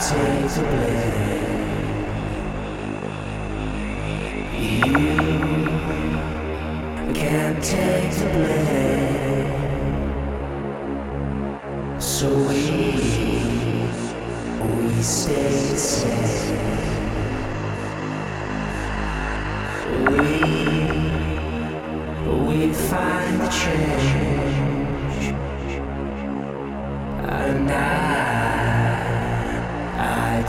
take the blame. You can't take the blame. So we we stay the same. We we find the change, and I.